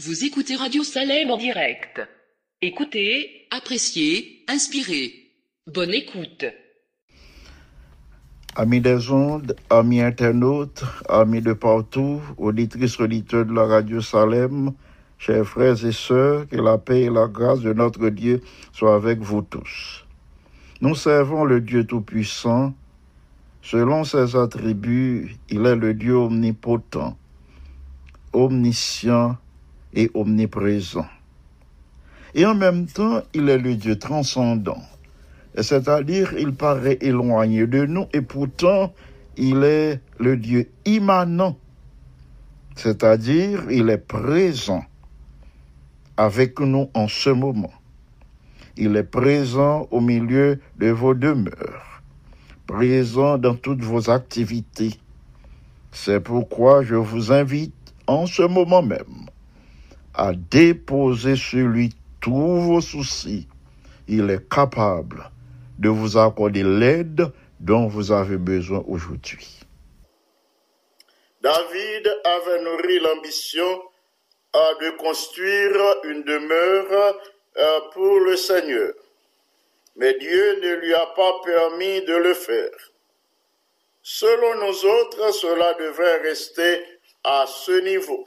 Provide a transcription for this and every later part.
Vous écoutez Radio Salem en direct. Écoutez, appréciez, inspirez. Bonne écoute. Amis des ondes, amis internautes, amis de partout, auditrices, auditeurs de la Radio Salem, chers frères et sœurs, que la paix et la grâce de notre Dieu soient avec vous tous. Nous servons le Dieu Tout-Puissant. Selon ses attributs, il est le Dieu omnipotent, omniscient et omniprésent. Et en même temps, il est le Dieu transcendant. C'est-à-dire, il paraît éloigné de nous et pourtant, il est le Dieu immanent. C'est-à-dire, il est présent avec nous en ce moment. Il est présent au milieu de vos demeures, présent dans toutes vos activités. C'est pourquoi je vous invite en ce moment même à déposer sur lui tous vos soucis. Il est capable de vous accorder l'aide dont vous avez besoin aujourd'hui. David avait nourri l'ambition euh, de construire une demeure euh, pour le Seigneur. Mais Dieu ne lui a pas permis de le faire. Selon nous autres, cela devrait rester à ce niveau,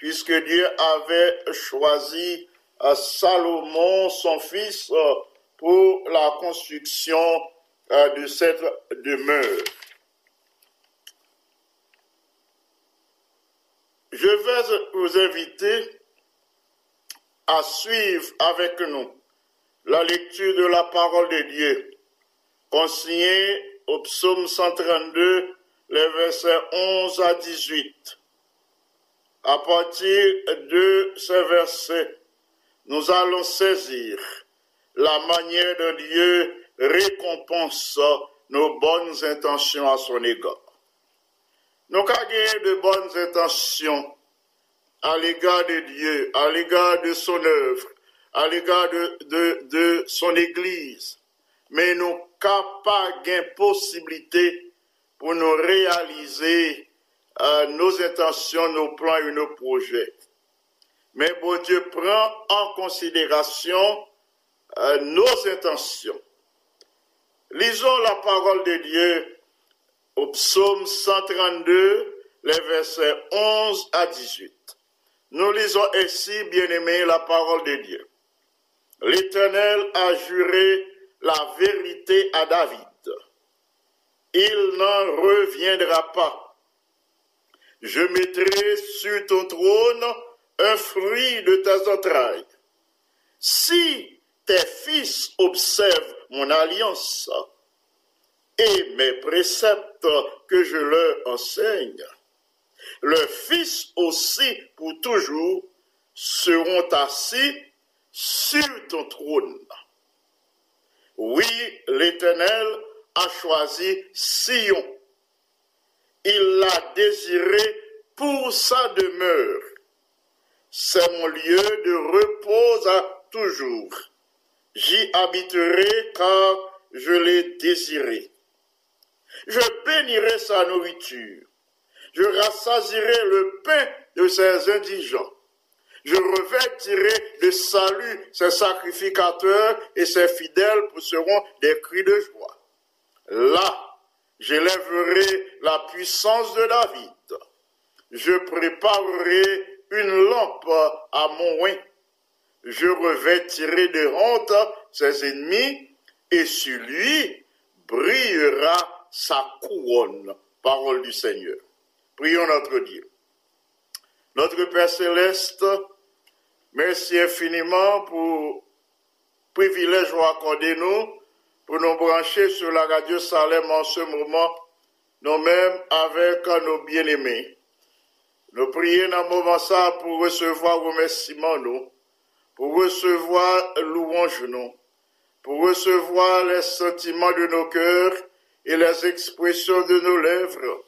puisque Dieu avait choisi euh, Salomon, son fils, euh, pour la construction euh, de cette demeure. Je vais vous inviter à suivre avec nous la lecture de la parole de Dieu, consignée au psaume 132, les versets 11 à 18. À partir de ces versets, nous allons saisir la manière dont Dieu récompense nos bonnes intentions à son égard. Nous avons de bonnes intentions à l'égard de Dieu, à l'égard de son œuvre, à l'égard de, de, de, son Église, mais nous n'avons pas de possibilité pour nous réaliser nos intentions, nos plans et nos projets. Mais bon Dieu prend en considération euh, nos intentions. Lisons la parole de Dieu au psaume 132, les versets 11 à 18. Nous lisons ainsi, bien-aimés, la parole de Dieu. L'Éternel a juré la vérité à David. Il n'en reviendra pas. Je mettrai sur ton trône un fruit de tes entrailles. Si tes fils observent mon alliance et mes préceptes que je leur enseigne, leurs fils aussi pour toujours seront assis sur ton trône. Oui, l'Éternel a choisi Sion. Il l'a désiré pour sa demeure. C'est mon lieu de repos à toujours. J'y habiterai car je l'ai désiré. Je bénirai sa nourriture. Je rassasirai le pain de ses indigents. Je revêtirai de salut ses sacrificateurs et ses fidèles pousseront des cris de joie. Là, j'élèverai la puissance de David. Je préparerai une lampe à mon oin. Je revêtirai de honte ses ennemis et sur lui brillera sa couronne. Parole du Seigneur. Prions notre Dieu. Notre Père céleste, merci infiniment pour privilège vous accordé nous pour nous brancher sur la radio Salem en ce moment, nous-mêmes avec nos bien-aimés. Nous prions dans ce moment ça pour recevoir remerciements nous, pour recevoir louange nous, pour recevoir les sentiments de nos cœurs et les expressions de nos lèvres.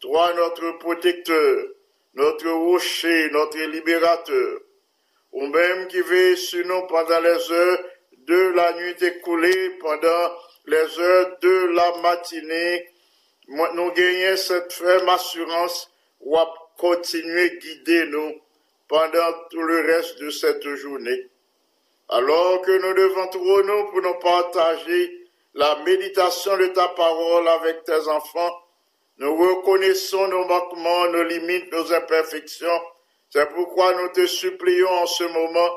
Toi, notre protecteur, notre rocher, notre libérateur, ou même qui veille sur nous pendant les heures de la nuit écoulée, pendant les heures de la matinée, nous gagnons cette ferme assurance ou à continuer guider nous pendant tout le reste de cette journée. Alors que nous devons trôner pour nous partager la méditation de ta parole avec tes enfants, nous reconnaissons nos manquements, nos limites, nos imperfections. C'est pourquoi nous te supplions en ce moment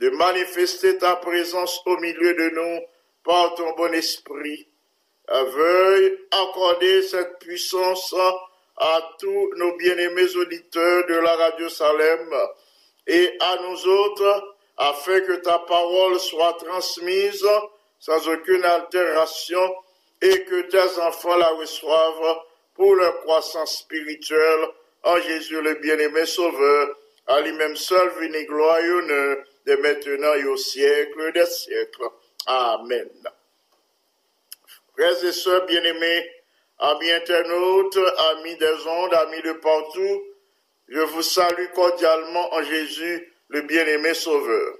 de manifester ta présence au milieu de nous par ton bon esprit. Veuille accorder cette puissance à tous nos bien-aimés auditeurs de la radio Salem et à nous autres afin que ta parole soit transmise sans aucune altération et que tes enfants la reçoivent pour leur croissance spirituelle en Jésus le bien-aimé Sauveur, à lui-même seul vini gloire et honneur, de maintenant et au siècle des siècles. Amen. Frères et sœurs bien-aimés, amis internautes, amis des ondes, amis de partout, je vous salue cordialement en Jésus, le bien-aimé Sauveur.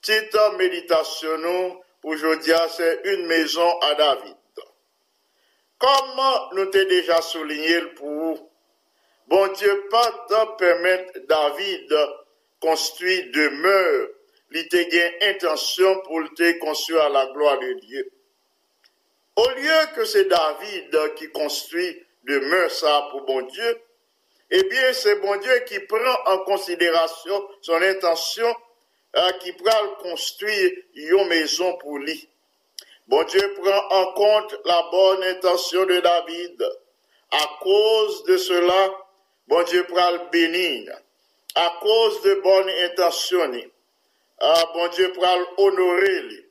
Titre méditation pour aujourd'hui, c'est une maison à David. Comme nous t'ai déjà souligné pour? Bon Dieu pas de permettre David construire demeure, pour te construire à la gloire de Dieu. Au lieu que c'est David qui construit demeure ça pour bon Dieu, eh bien c'est bon Dieu qui prend en considération son intention, euh, qui prend construire une maison pour lui. Bon Dieu prend en compte la bonne intention de David. À cause de cela, bon Dieu prend le bénir. À cause de bonnes intentions, ah, bon Dieu prend l'honorer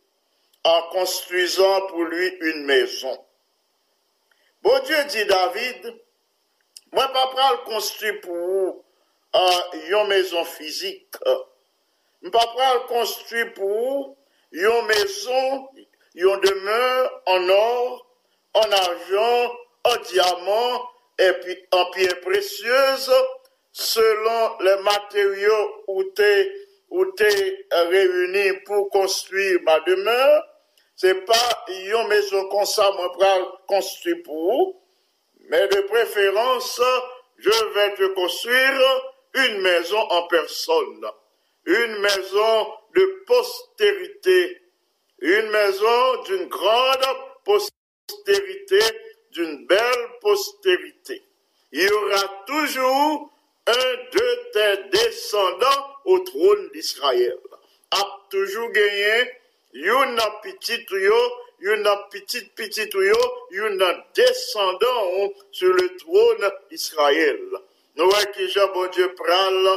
en construisant pour lui une maison. Bon Dieu dit David, moi pas le construire pour vous une maison physique. Je pas le construire pour vous une maison une demeure en or, en argent, en diamant et en pierre précieuse, selon les matériaux où tu où réuni pour construire ma demeure. C'est pas une maison comme ça, moi, pour construire pour vous, mais de préférence, je vais te construire une maison en personne, une maison de postérité, une maison d'une grande postérité, d'une belle postérité. Il y aura toujours un de tes descendants au trône d'Israël. A toujours gagné une petite yo, une petite petite yo, une descendant sur le trône d'Israël. Nous voyons que Jean bon Dieu pral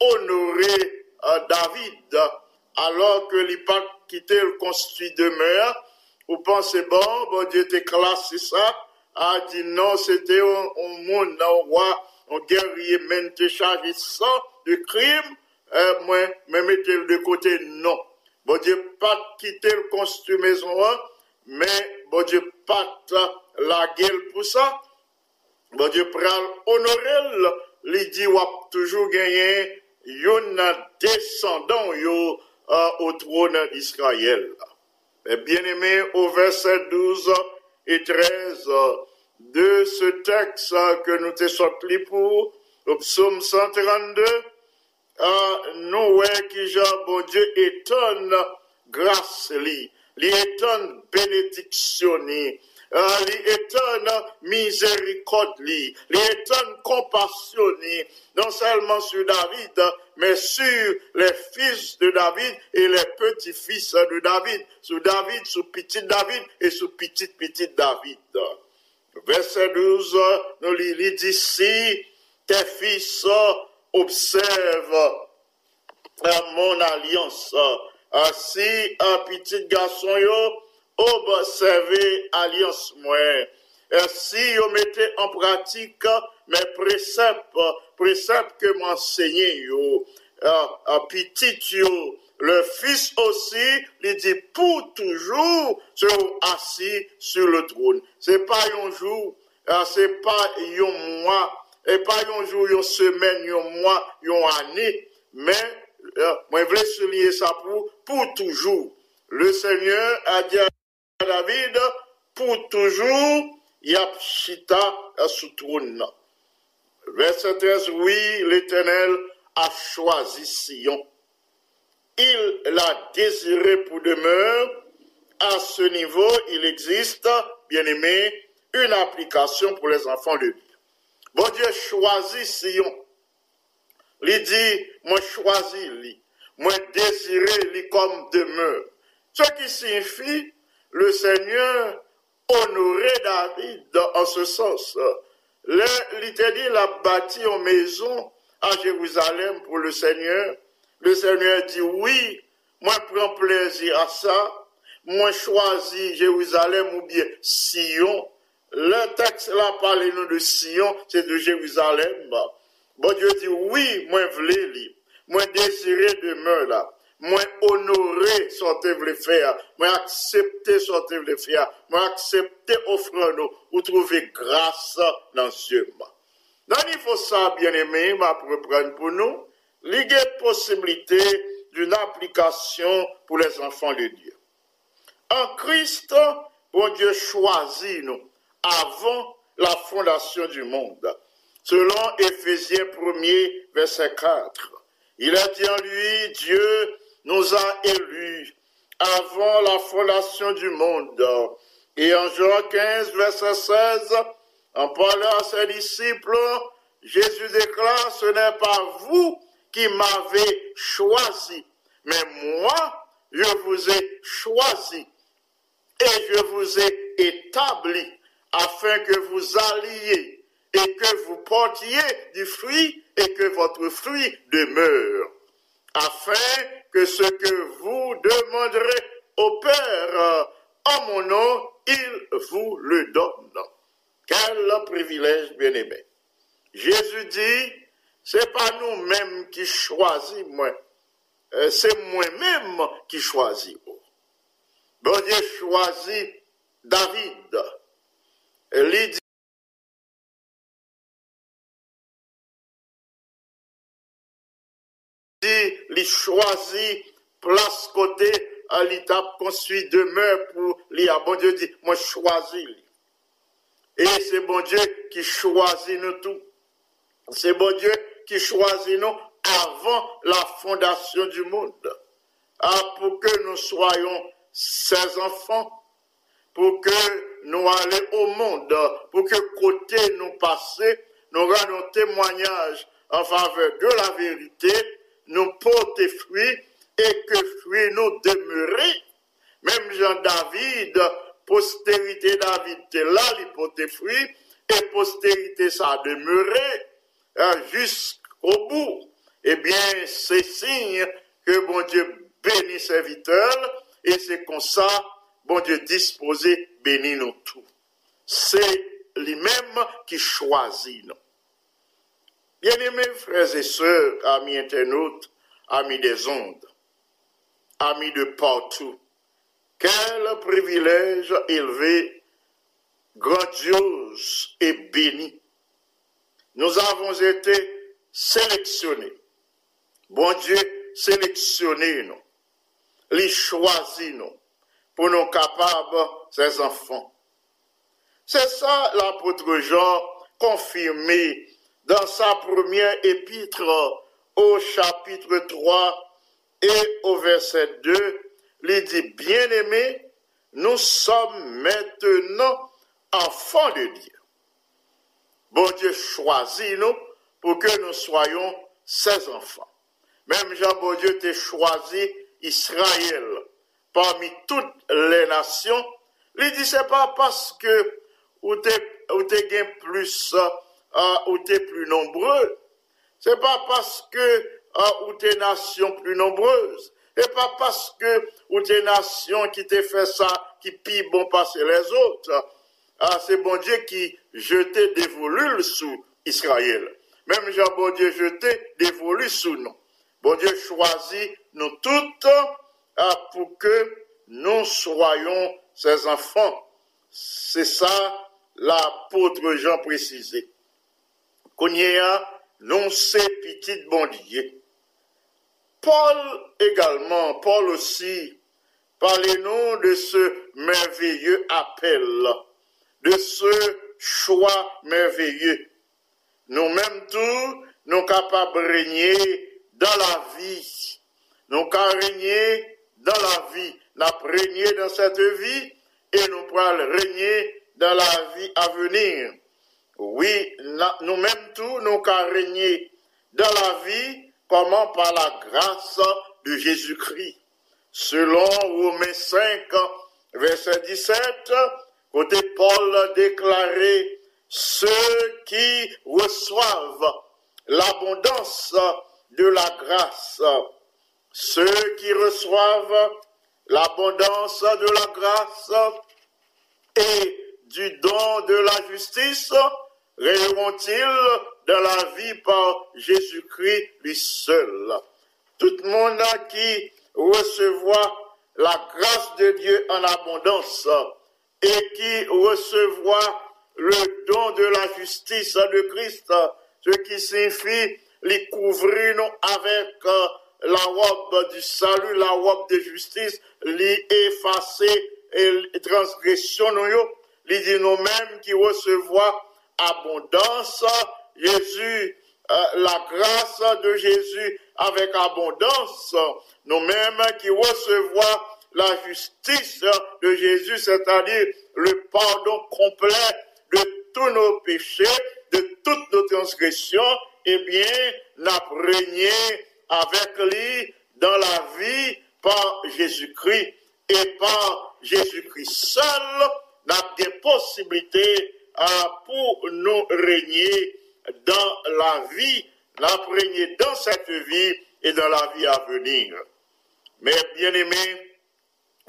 honorer euh, David alors que les quitter le construit demeure, vous pensez, bon, bon Dieu t'es classé ça, a dit non, c'était un, monde, un roi, un guerrier, même te chargé sans de crime, euh, moi, me mettez de côté, non. Bon Dieu, pas quitter le construit maison, mais bon Dieu, pas la gueule pour ça. Bon Dieu, pral honorer, il dit, a toujours gagné, un descendant, yo, au trône d'Israël. Bien-aimé, au verset 12 et 13 de ce texte que nous te sorti pour, au psaume 132, nous voyons que Jean, bon Dieu, étonne grâce, lui, étonne bénédiction, li miséricorde, li étonne compassion, non seulement sur David, mais sur les fils de David et les petits-fils de David, sur David, sur petit David et sur petit petit David. verset 12, nou li li disi, te fis observe mon alians. Asi, pitit gason yo, observe alians mwen. Si yo mette en pratik men presep, presep ke mwen ensegne yo, pitit yo, le fils aussi, il dit pour toujours se assis sur le trône. C'est pas un jour, c'est pas un mois, et pas un jour, une semaine, un mois, une année, mais moi je voulais souligner ça pour, pour toujours. Le Seigneur a dit David, pour toujours, Yapshita sous trône. Verset 13, oui, l'Éternel a choisi Sion. Il l'a désiré pour demeure. À ce niveau, il existe, bien aimé, une application pour les enfants de Dieu. Bon Dieu choisit Sion. Il dit, moi choisis lui, moi désiré lui comme demeure. Ce qui signifie, le Seigneur honorait David en ce sens. L'Éternel a bâti une maison à Jérusalem pour le Seigneur. Le Seigneur dit oui, moi prends plaisir à ça. Moi choisis Jérusalem ou bien Sion. Le texte là parle de Sion, c'est de Jérusalem. Bon Dieu dit oui, moi voulais moi désiré demeure là. Moi honoré sortez le faire, moi accepter sortez le faire, moi accepter offrir nous, ou trouver grâce dans Dieu. Dans il faut ça, bien aimé, ma reprendre pour nous, il possibilité d'une application pour les enfants de Dieu. En Christ, bon Dieu choisit nous avant la fondation du monde. Selon Éphésiens 1er, verset 4. Il a dit en lui, Dieu nous a élus avant la fondation du monde. Et en Jean 15, verset 16, en parlant à ses disciples, Jésus déclare, ce n'est pas vous qui m'avez choisi, mais moi, je vous ai choisi et je vous ai établi afin que vous alliez et que vous portiez du fruit et que votre fruit demeure, afin que ce que vous demanderez au Père en mon nom, il vous le donne. Quel privilège, bien-aimé. Jésus dit, c'est pas nous-mêmes qui choisissons. Euh, c'est moi-même qui choisis. Bon Dieu choisit David. Il dit, il choisit place côté, l'étape construit demeure pour lui. Bon Dieu dit, moi choisis. Et c'est bon Dieu qui choisit nous tout. C'est bon Dieu qui nous avant la fondation du monde. Ah, pour que nous soyons ses enfants, pour que nous allions au monde, pour que côté nous passer, nous rendons témoignage en faveur de la vérité, nous porter fruits et que fruits nous demeurer. Même Jean-David, postérité David était là, il portait fruits, et postérité ça a demeuré jusqu'au bout. Eh bien, c'est signe que bon Dieu bénit serviteurs, et c'est comme ça, bon Dieu disposé, bénit nous tous. C'est lui-même qui choisit nous. Bien-aimés frères et sœurs, amis internautes, amis des ondes, amis de partout, quel privilège élevé, grandiose et béni. Nous avons été sélectionnés. Bon Dieu, sélectionnez nous, les choisis nous, pour nous capables, ces enfants. C'est ça l'apôtre Jean confirmé dans sa première épître au chapitre 3 et au verset 2, il dit, bien-aimés, nous sommes maintenant enfants de Dieu. Bon Dieu choisit nous pour que nous soyons ses enfants. Même Jean, bon Dieu t'a choisi Israël parmi toutes les nations. Il dit, c'est pas parce que ou t'es plus, uh, ou t'es plus nombreux. C'est pas parce que uh, ou t'es nation plus nombreuse. Et pas parce que ou t'es nation qui t'a fait ça, qui pille bon passer les autres. Ah, c'est bon Dieu qui jetait des volules sous Israël. Même Jean, bon Dieu jetait des volules sous nous. Bon Dieu choisit nous toutes ah, pour que nous soyons ses enfants. C'est ça l'apôtre Jean précisé. Qu'on non c'est petit bon Dieu. Paul également, Paul aussi, parlez-nous de ce merveilleux appel, de ce choix merveilleux. Nous-mêmes tous, nous capables de régner dans la vie. Nous capables régner dans la vie. Nous régner dans cette vie et nous pourrons régner dans la vie à venir. Oui, nous-mêmes tous, nous pouvons régner dans la vie, comment? Par la grâce de Jésus-Christ. Selon Romains 5, verset 17, côté Paul déclaré, ceux qui reçoivent l'abondance de la grâce, ceux qui reçoivent l'abondance de la grâce et du don de la justice, rayeront-ils dans la vie par Jésus-Christ lui seul? Tout le monde qui recevra la grâce de Dieu en abondance et qui recevra le don de la justice de Christ, ce qui signifie les couvrir avec euh, la robe du salut, la robe de justice, les effacer et transgression, les dit nous-mêmes qui recevoir abondance, Jésus, euh, la grâce de Jésus avec abondance, nous-mêmes qui recevons la justice de Jésus, c'est-à-dire le pardon complet de tous nos péchés, de toutes nos transgressions, eh bien, n'a régné avec lui dans la vie par Jésus-Christ et par Jésus-Christ seul, n'a des possibilités euh, pour nous régner dans la vie, n'a régner dans cette vie et dans la vie à venir. Mais bien aimé,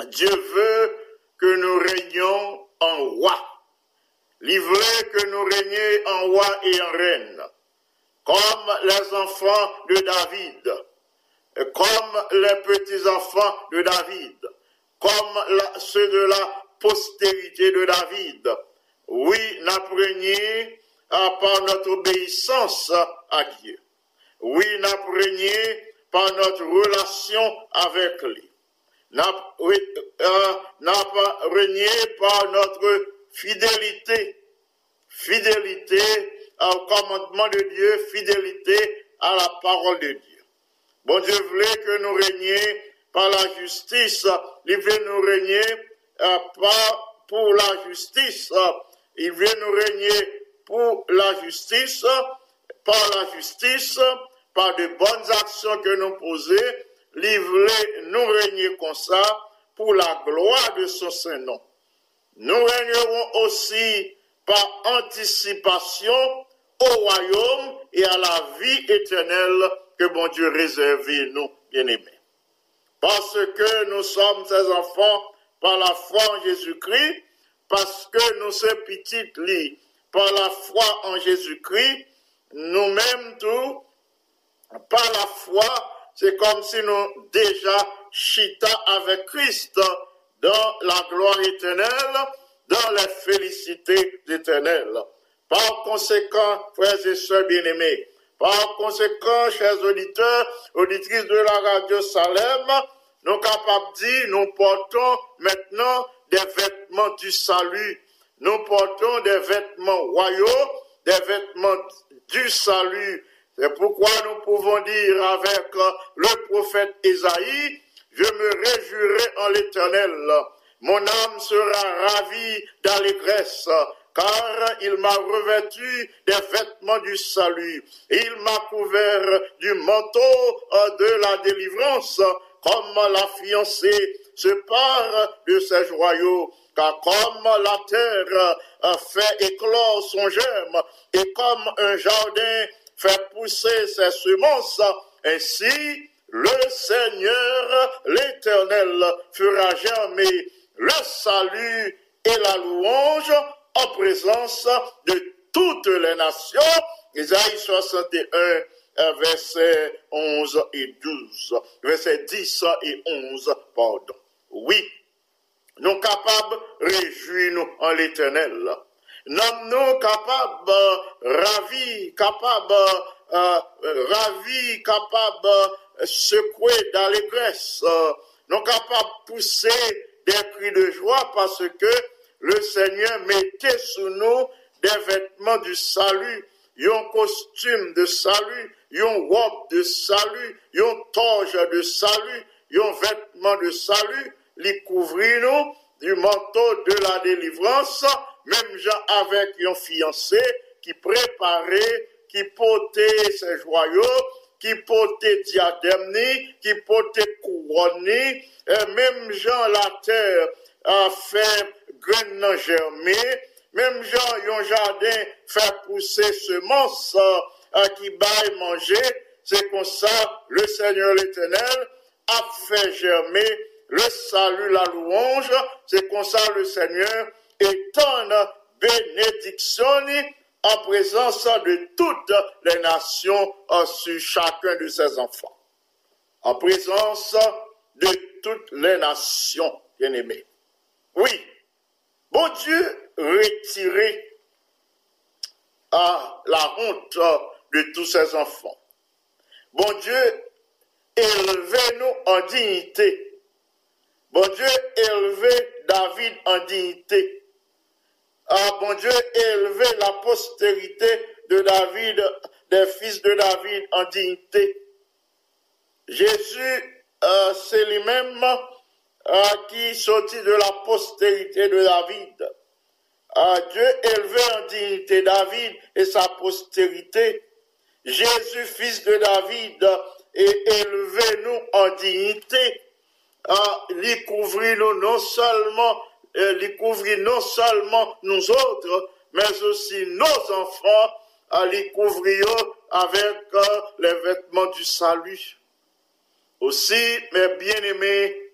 Dieu veut que nous régnions en roi. Veut que nous régnions en roi et en reine, comme les enfants de David, comme les petits-enfants de David, comme ceux de la postérité de David. Oui, n'apprenez par notre obéissance à Dieu. Oui, n'apprenez par notre relation avec lui. N'apprenez par notre fidélité. Fidélité au commandement de Dieu, fidélité à la parole de Dieu. Bon Dieu voulait que nous régnions par la justice. Il veut nous régner euh, pas pour la justice. Il veut nous régner pour la justice, par la justice, par de bonnes actions que nous posons. Il voulait nous régner comme ça pour la gloire de son Saint-Nom. Nous régnerons aussi par anticipation au royaume et à la vie éternelle que bon Dieu réserve nous, bien-aimés. Parce que nous sommes ses enfants par la foi en Jésus-Christ, parce que nous sommes petites lits par la foi en Jésus-Christ, nous-mêmes tout, par la foi, c'est comme si nous déjà chita avec Christ dans la gloire éternelle, dans la félicité éternelle. Par conséquent, frères et sœurs bien-aimés, par conséquent, chers auditeurs, auditrices de la radio Salem, nous capables de dire, nous portons maintenant des vêtements du salut. Nous portons des vêtements royaux, des vêtements du salut. C'est pourquoi nous pouvons dire avec le prophète Isaïe, je me réjouirai en l'éternel. Mon âme sera ravie d'allégresse, car il m'a revêtu des vêtements du salut. Il m'a couvert du manteau de la délivrance, comme la fiancée se part de ses joyaux. Car comme la terre fait éclore son germe, et comme un jardin fait pousser ses semences, ainsi le Seigneur, l'Éternel, fera germer le salut et la louange en présence de toutes les nations. Isaïe 61, verset 11 et 12, verset 10 et 11, pardon. Oui, nous capables réjouir nous en l'éternel. Nous nous capables, ravis, capables, euh, ravis, capables, secouer d'allégresse. Nous capables pousser des cris de joie parce que le Seigneur mettait sous nous des vêtements du salut. yon costume de salut, yon robe de salut, yon torche de salut, yon vêtement de salut, li couvrir nous du manteau de la délivrance, même avec yon fiancé qui préparait, qui portait ses joyaux, qui portait diadème, qui portait couronne, même gens la terre a fait grain germer, même gens yon jardin fait pousser semences à qui baille manger, c'est comme ça le Seigneur l'Éternel a fait germer le salut, la louange, c'est comme ça le Seigneur étonne bénédiction en présence de toutes les nations sur chacun de ses enfants. En présence de toutes les nations, bien-aimés. Oui, bon Dieu retiré à la honte de tous ses enfants. Bon Dieu, élevez-nous en dignité. Bon Dieu, élevez David en dignité. Ah, bon Dieu, élevez la postérité de David, des fils de David en dignité. Jésus, euh, c'est lui-même euh, qui sortit de la postérité de David. Ah, Dieu élevé en dignité David et sa postérité. Jésus, fils de David, et élevé nous en dignité. Ah, lui couvrir nous non seulement, lui couvrir non seulement nous autres, mais aussi nos enfants, à lui couvrir avec euh, les vêtements du salut. Aussi, mes bien-aimés,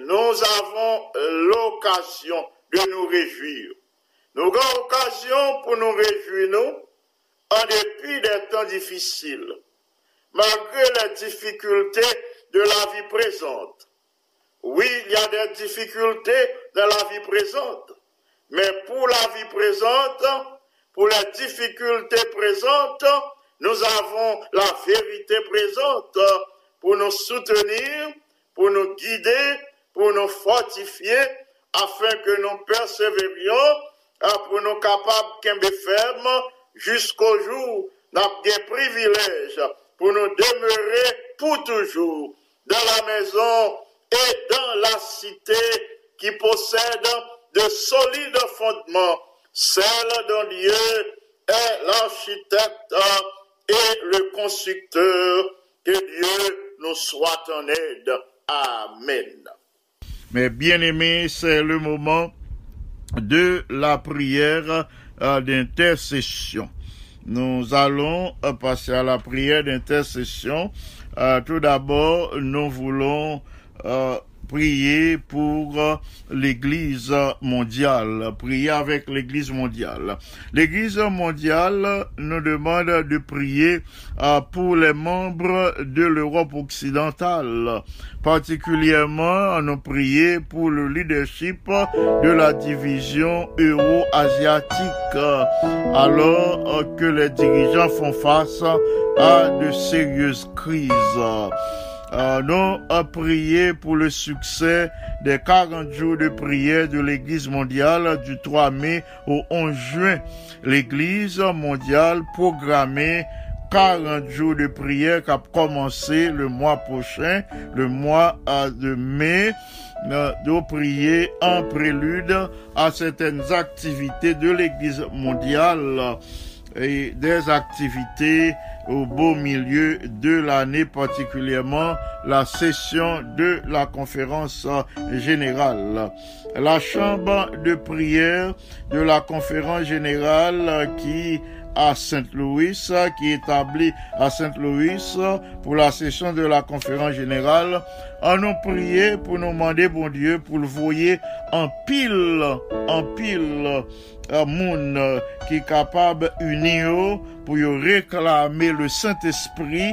nous avons l'occasion de nous réjouir. Nous avons l'occasion pour nous réjouir, nous, en dépit des temps difficiles, malgré les difficultés de la vie présente. Oui, il y a des difficultés dans la vie présente, mais pour la vie présente, pour les difficultés présentes, nous avons la vérité présente pour nous soutenir, pour nous guider, pour nous fortifier, afin que nous persévérions, pour nous capables de ferme jusqu'au jour des privilèges pour nous demeurer pour toujours dans la maison et dans la cité qui possède de solides fondements, celle dont Dieu est l'architecte et le constructeur. Que Dieu nous soit en aide. Amen. Mais bien aimé, c'est le moment de la prière euh, d'intercession. Nous allons euh, passer à la prière d'intercession. Euh, tout d'abord, nous voulons prier pour l'Église mondiale, prier avec l'Église mondiale. L'Église mondiale nous demande de prier pour les membres de l'Europe occidentale, particulièrement nous prier pour le leadership de la division euro-asiatique, alors que les dirigeants font face à de sérieuses crises. Euh, nous avons prié pour le succès des 40 jours de prière de l'Église mondiale du 3 mai au 11 juin. L'Église mondiale programmée 40 jours de prière qui a commencé le mois prochain, le mois de mai, euh, de prier en prélude à certaines activités de l'Église mondiale et des activités au beau milieu de l'année, particulièrement la session de la conférence générale. La chambre de prière de la conférence générale qui à Saint-Louis, qui est établi à Saint-Louis pour la session de la conférence générale, en nous prié pour nous demander, bon Dieu, pour le voyer en pile, en pile, un monde qui est capable unir pour réclamer le Saint-Esprit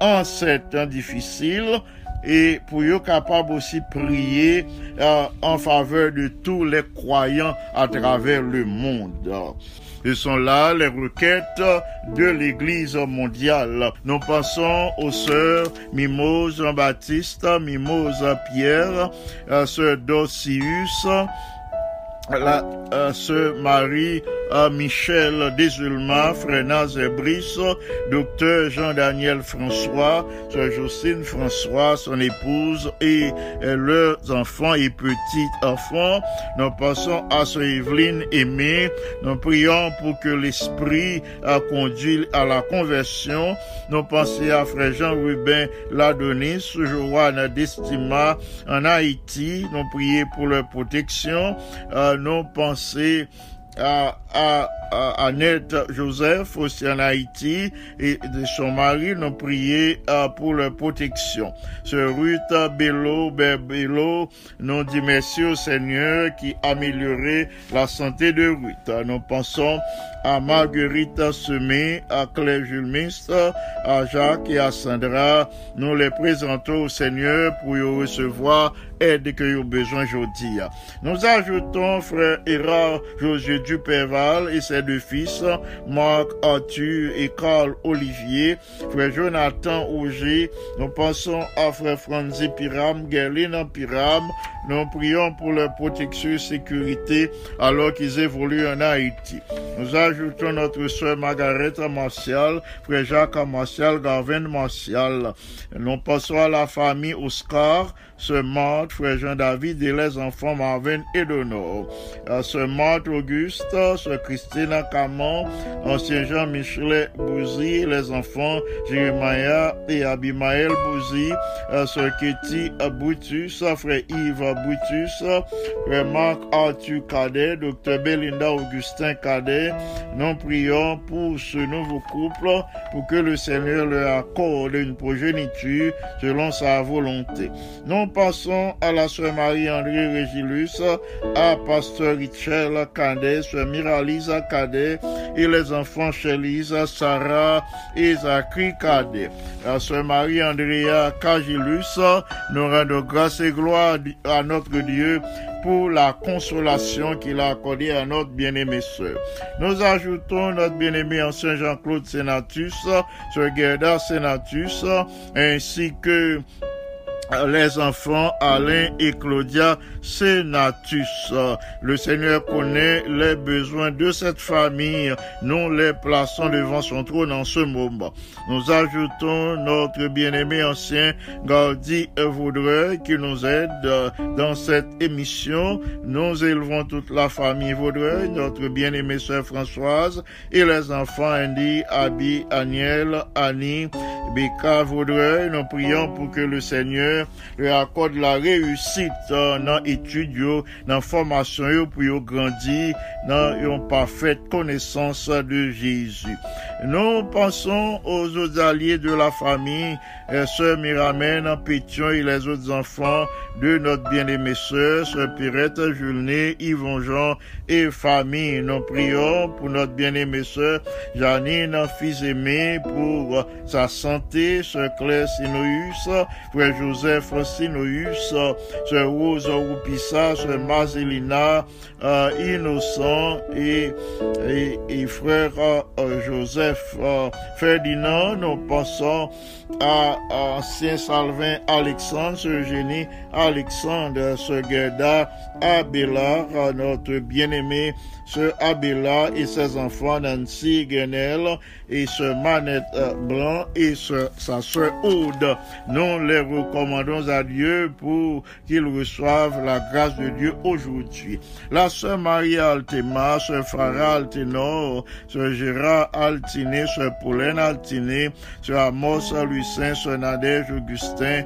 en ces temps difficiles et pour être capable aussi prier euh, en faveur de tous les croyants à travers le monde. Ce sont là les requêtes de l'Église mondiale. Nous passons aux sœurs Mimose Jean-Baptiste, Mimose Pierre, sœur Docius, la euh, sœur Marie à Michel Desulma, frère Nazaire Brice, docteur Jean-Daniel François, sœur Jocelyne François, son épouse et leurs enfants et petits-enfants. Nous passons à sœur Evelyne Aimé. Nous prions pour que l'Esprit a conduit à la conversion. Nous pensons à frère Jean-Rubin Ladonis, Joanne Destima en Haïti. Nous prions pour leur protection. Euh, nous pensons à, à, Annette Joseph aussi en Haïti et de son mari nous prié euh, pour leur protection. Ce Ruth Bello, Bello, nous dit merci au Seigneur qui a amélioré la santé de Ruth. Nous pensons à Marguerite Semé, à Claire Jules à Jacques et à Sandra. Nous les présentons au Seigneur pour y recevoir aide que vous besoin aujourd'hui. Nous ajoutons frère Héra José Duperval et ses deux fils, Marc Arthur et Carl Olivier, frère Jonathan Auger. Nous pensons à frère Franzi Piram, Gerline Piram. Nous prions pour leur protection et sécurité alors qu'ils évoluent en Haïti. Nous ajoutons notre soeur Margaret Martial, frère Jacques Martial, Gavin Martial. Nous pensons à la famille Oscar, ce Marthe, frère Jean-David et les enfants Marvin et Donor. Ce Marthe Auguste, ce Christina Camon, ancien Jean-Michel Bouzy, les enfants Jérémia et Abimaël Bouzy, ce Kitty Boutus, frère Yves Boutus, frère Marc Arthur Cadet, docteur Belinda Augustin Cadet. Nous prions pour ce nouveau couple, pour que le Seigneur leur accorde une progéniture selon sa volonté. Nous passons à la sœur Marie-André Régilus, à pasteur Richel Cadet, sœur Miralisa Cadet et les enfants Chélisa, Sarah et Zachary Cadet. La sœur Marie-Andrea Cagilus, nous rendons grâce et gloire à notre Dieu pour la consolation qu'il a accordée à notre bien-aimé sœur. Nous ajoutons notre bien-aimé ancien Jean-Claude Senatus, sœur Gerda Senatus, ainsi que les enfants Alain et Claudia Senatus. Le Seigneur connaît les besoins de cette famille. Nous les plaçons devant son trône en ce moment. Nous ajoutons notre bien-aimé ancien Gaudi Vaudreuil qui nous aide dans cette émission. Nous élevons toute la famille Vaudreuil, notre bien-aimée sœur Françoise et les enfants Andy, Abby, Aniel, Annie, Becca Vaudreuil. Nous prions pour que le Seigneur lui accorde la réussite dans études, dans formation pour grandir dans une parfaite connaissance de Jésus. Nous pensons aux autres alliés de la famille, sœur Miramène, Pétion et les autres enfants de notre bien-aimée sœur, sœur Pirette, Julné, Yvon Jean et famille. Nous prions pour notre bien-aimée sœur Janine, fils aimé, pour sa santé, sœur Claire Sinoïus, frère Joseph Sinoïus, sœur Rose Roupissa, sœur Marcelina, euh, Innocent et, et, et frère euh, Joseph euh, Ferdinand. Nous pensons à ancien Salvin Alexandre, ce Eugénie Alexandre, ce Gerda Abélard, notre bien-aimé ce Abela et ses enfants Nancy Guenel et ce Manette Blanc et ce, sa sœur Aude. Nous les recommandons à Dieu pour qu'ils reçoivent la grâce de Dieu aujourd'hui. La sœur Marie Altema, ce Farah Altenor, ce Gérard Altiné, ce Pauline Altiné, ce Amos Lucin, ce Nadège Augustin,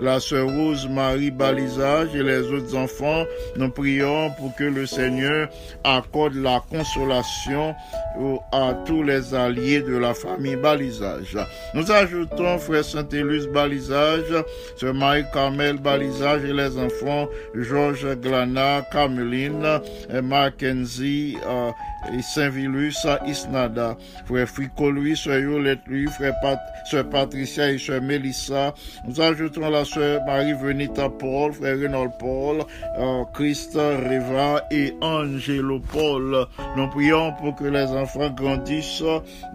la sœur Rose Marie Balisage et les autres enfants, nous prions pour que le Seigneur accorde la consolation à tous les alliés de la famille Balisage. Nous ajoutons frère Saint-Élus Balisage, sœur Marie-Carmel Balisage et les enfants Georges Glana, Cameline, Mackenzie, et Saint-Vilus, Isnada, frère Frico Louis, sœur Yolette Louis, frère Pat, sœur Patricia et sœur Mélissa. Nous ajoutons la sœur Marie-Venita Paul, frère Renaud Paul, euh, Christ Reva et Angelo Paul. Nous prions pour que les enfants grandissent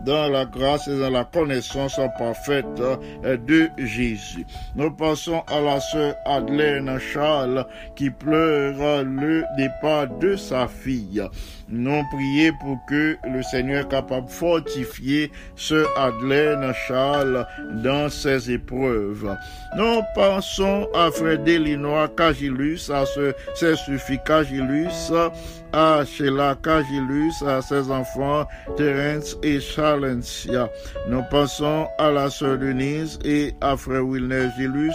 dans la grâce et dans la connaissance parfaite de Jésus. Nous passons à la sœur Adelaine Charles qui pleure le départ de sa fille. Nous prions pour que le Seigneur est capable de fortifier ce Adelaine Charles dans ses épreuves. Nous pensons à Frère Delinois Cagilus, à ce, suffi Cagilus, à Sheila Cagilus, à ses enfants Terence et Charlencia. Nous pensons à la sœur Denise et à Frère Wilner Gilus.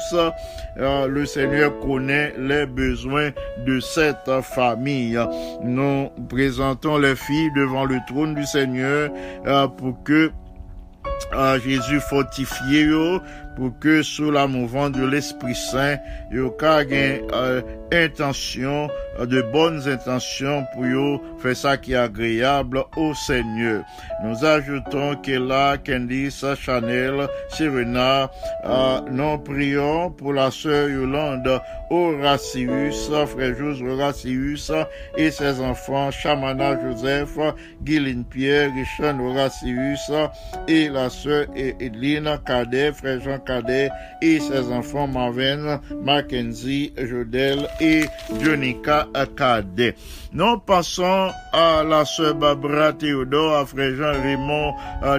Euh, le Seigneur connaît les besoins de cette famille. Nous présentons les filles devant le trône du Seigneur euh, pour que euh, Jésus fortifie pour que sous la mouvance de l'Esprit Saint, yo intention, de bonnes intentions pour yo faire ça qui est agréable au Seigneur. Nous ajoutons que là, Candice, Chanel, Serena, euh, nous prions pour la sœur Yolande Horatius, frère Joseph Horatius et ses enfants, Chamana Joseph, Guyline Pierre, Richard Horatius et la sœur Edline Cadet, frère Jean Cadet et ses enfants Marvin, Mackenzie, Jodel et Jonica Cadet. Nous passons à la sœur Barbara Théodore, à frère Jean-Raymond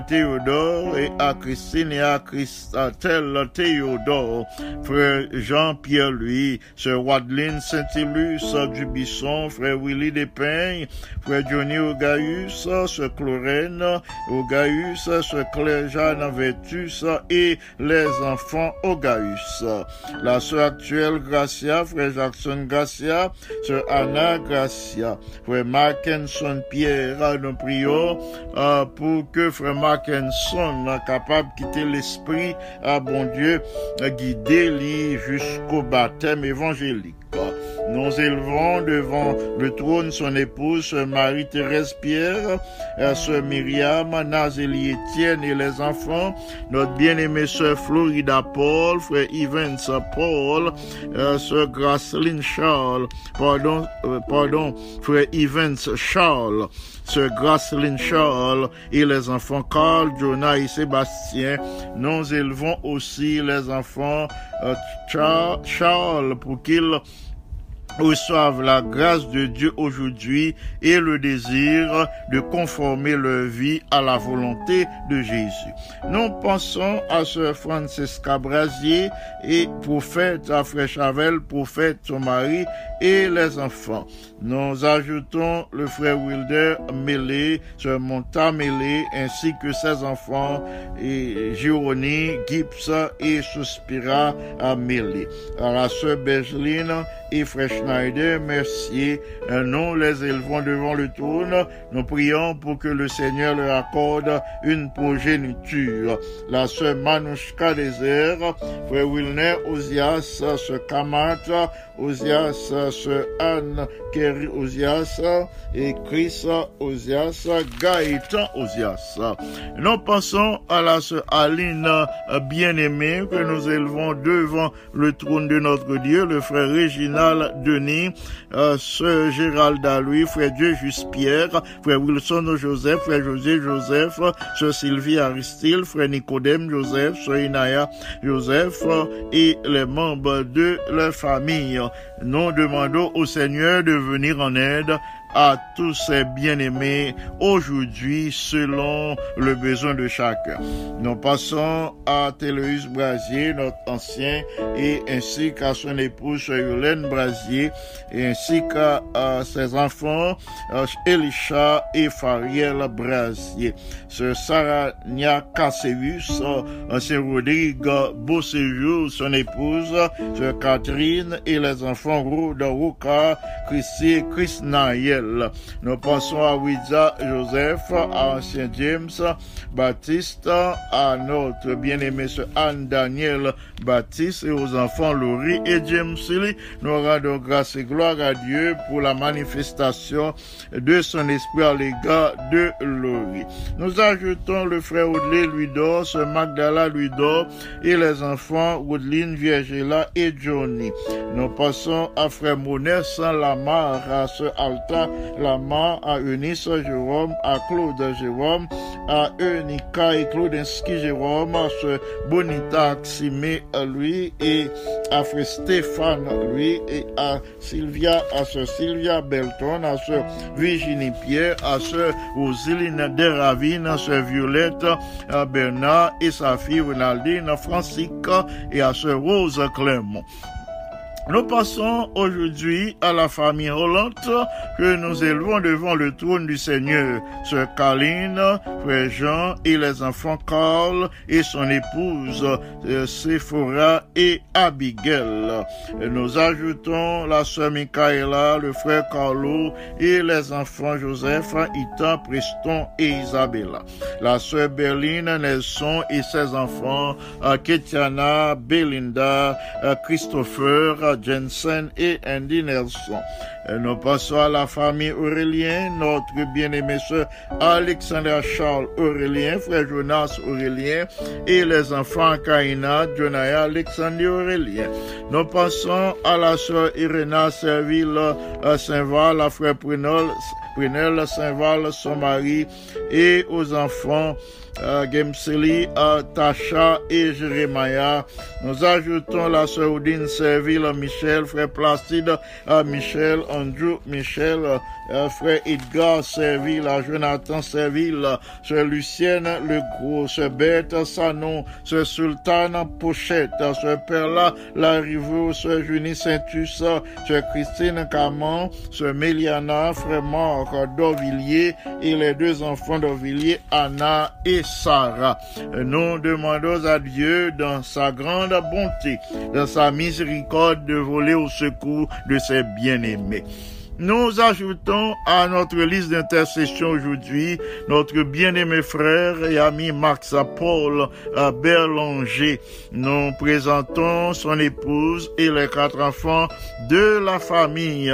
Théodore et à Christine et à Christelle Théodore, frère Jean-Pierre Louis, sœur Wadeline Saint-Ilus du Bisson, frère Willy Despeignes, frère Johnny Ogaïus, sœur Clorène Ogaïus, sœur Claire Jeanne Vertus et les enfants Ogaïus. La sœur actuelle Gracia, frère Jackson Gracia, sœur Anna Gracia, frère Mackenson Pierre, nous prions euh, pour que frère Mackenson soit capable de quitter l'esprit à bon Dieu, guider lui jusqu'au baptême évangélique. Nous élevons devant le trône son épouse, Marie-Thérèse Pierre, sœur Myriam, Nazélie Étienne et les enfants, notre bien-aimée sœur Florida Paul, frère Evans Paul, sœur Graceline Charles, pardon, euh, pardon, frère Evans Charles, sœur Graceline Charles et les enfants Carl, Jonah et Sébastien. Nous élevons aussi les enfants euh, Charles pour qu'ils reçoivent la grâce de Dieu aujourd'hui et le désir de conformer leur vie à la volonté de Jésus. Nous pensons à Sœur Francesca Brasier et prophète à Frère Chavel, prophète son mari et les enfants. Nous ajoutons le frère Wilder Mélé, Sœur Monta Mélé, ainsi que ses enfants et Gironi, Gibbs et Suspira Mélé. La Sœur Bergeline et Frère Schneider, merci. Nous les élevons devant le trône. Nous prions pour que le Seigneur leur accorde une progéniture. La sœur Manouchka Désert, Frère Wilner Ozias, Sœur Kamat, Ozias, Sœur Anne Kerry Ozias et Chris Ozias, Gaëtan Ozias. Nous passons à la sœur Aline bien-aimée que nous élevons devant le trône de notre Dieu, le frère Réginal Denis, euh, sœur Géralda Louis, frère Dieu Juste Pierre, frère Wilson Joseph, frère José Joseph, sœur Sylvie Aristide, frère Nicodème Joseph, sœur Inaya Joseph et les membres de leur famille. Nous demandons au Seigneur de venir en aide à tous ces bien-aimés aujourd'hui selon le besoin de chacun. Nous passons à Téléus Brasier, notre ancien, et ainsi qu'à son épouse Yolène Brasier, et ainsi qu'à ses enfants Elisha et Fariel Brasier. Ce Sarah Nia Caseus, c'est Rodrigue Beauséjour, son épouse, ce Catherine et les enfants Rhoda Ruka, Christy et Chris Nayel. Nous pensons à Wiza Joseph, à Ancien James Baptiste, à notre bien-aimé Anne Daniel Baptiste et aux enfants Laurie et James Lee. Nous rendons grâce et gloire à Dieu pour la manifestation de son esprit à l'égard de Laurie. Nous ajoutons le frère Audley Luidor, ce Magdala Luidor et les enfants Woodline, Virgila et Johnny. Nous passons à frère Monet Saint Lamar, à ce Alta Lama, à Eunice Jérôme, à Claude Jérôme, à Eunika et Claudinski Jérôme, à ce Bonita Aximé, lui, et à Frère Stéphane, lui, et à Sylvia, à ce Sylvia Belton, à ce Virginie Pierre, à ce Rosiline Deravine, à ce Violette, à Bernard et sa fille Renaldine, Francica et à ce Rose Clément. Nous passons aujourd'hui à la famille Hollande que nous élevons devant le trône du Seigneur. Sœur Caline, frère Jean et les enfants Carl et son épouse euh, Sephora et Abigail. Nous ajoutons la sœur Michaela, le frère Carlo et les enfants Joseph, Ita, Preston et Isabella. La sœur Berline, Nelson et ses enfants, euh, Ketiana, Belinda, euh, Jensen et Andy Nelson. Nous passons à la famille Aurélien, notre bien-aimé soeur Alexandra Charles Aurélien, frère Jonas Aurélien et les enfants Kaina, Jonaya, Alexandre Aurélien. Nous passons à la soeur Irena Serville Saint-Val, la frère Prunel, Prunel Saint-Val, son mari et aux enfants uh, Gemseli, uh, Tasha et Jérémia. Nous ajoutons la sœur Odine Serville, Michel, frère Placide, uh, Michel, Andrew, Michel, uh, frère Edgar Serville, Jonathan Serville, sœur Lucienne Le Gros, sœur Bête Sanon, sœur Sultane Pochette, sœur Perla Larivaux, sœur Junie Saintus, sœur Christine Caman, sœur Méliana, frère Marc d'Orvilliers et les deux enfants d'Orvilliers, Anna et Sarah. Nous demandons à Dieu, dans sa grande bonté, dans sa miséricorde, de voler au secours de ses bien-aimés. Nous ajoutons à notre liste d'intercession aujourd'hui notre bien-aimé frère et ami Max Paul Berlanger. Nous présentons son épouse et les quatre enfants de la famille.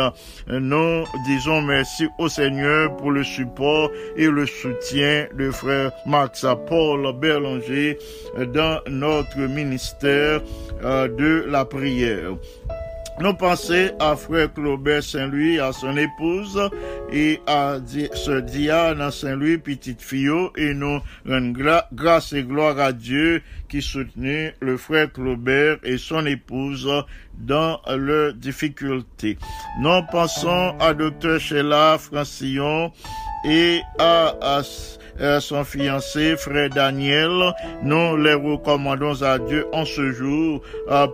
Nous disons merci au Seigneur pour le support et le soutien de frère Max Paul Berlanger dans notre ministère de la prière. Nous pensons à frère Claubert Saint-Louis, à son épouse et à ce Diane Saint-Louis, petite fille, et nous rendons grâce et gloire à Dieu qui soutenait le frère Claubert et son épouse dans leurs difficultés. Nous pensons à docteur Sheila Francillon et à son fiancé, frère Daniel. Nous les recommandons à Dieu en ce jour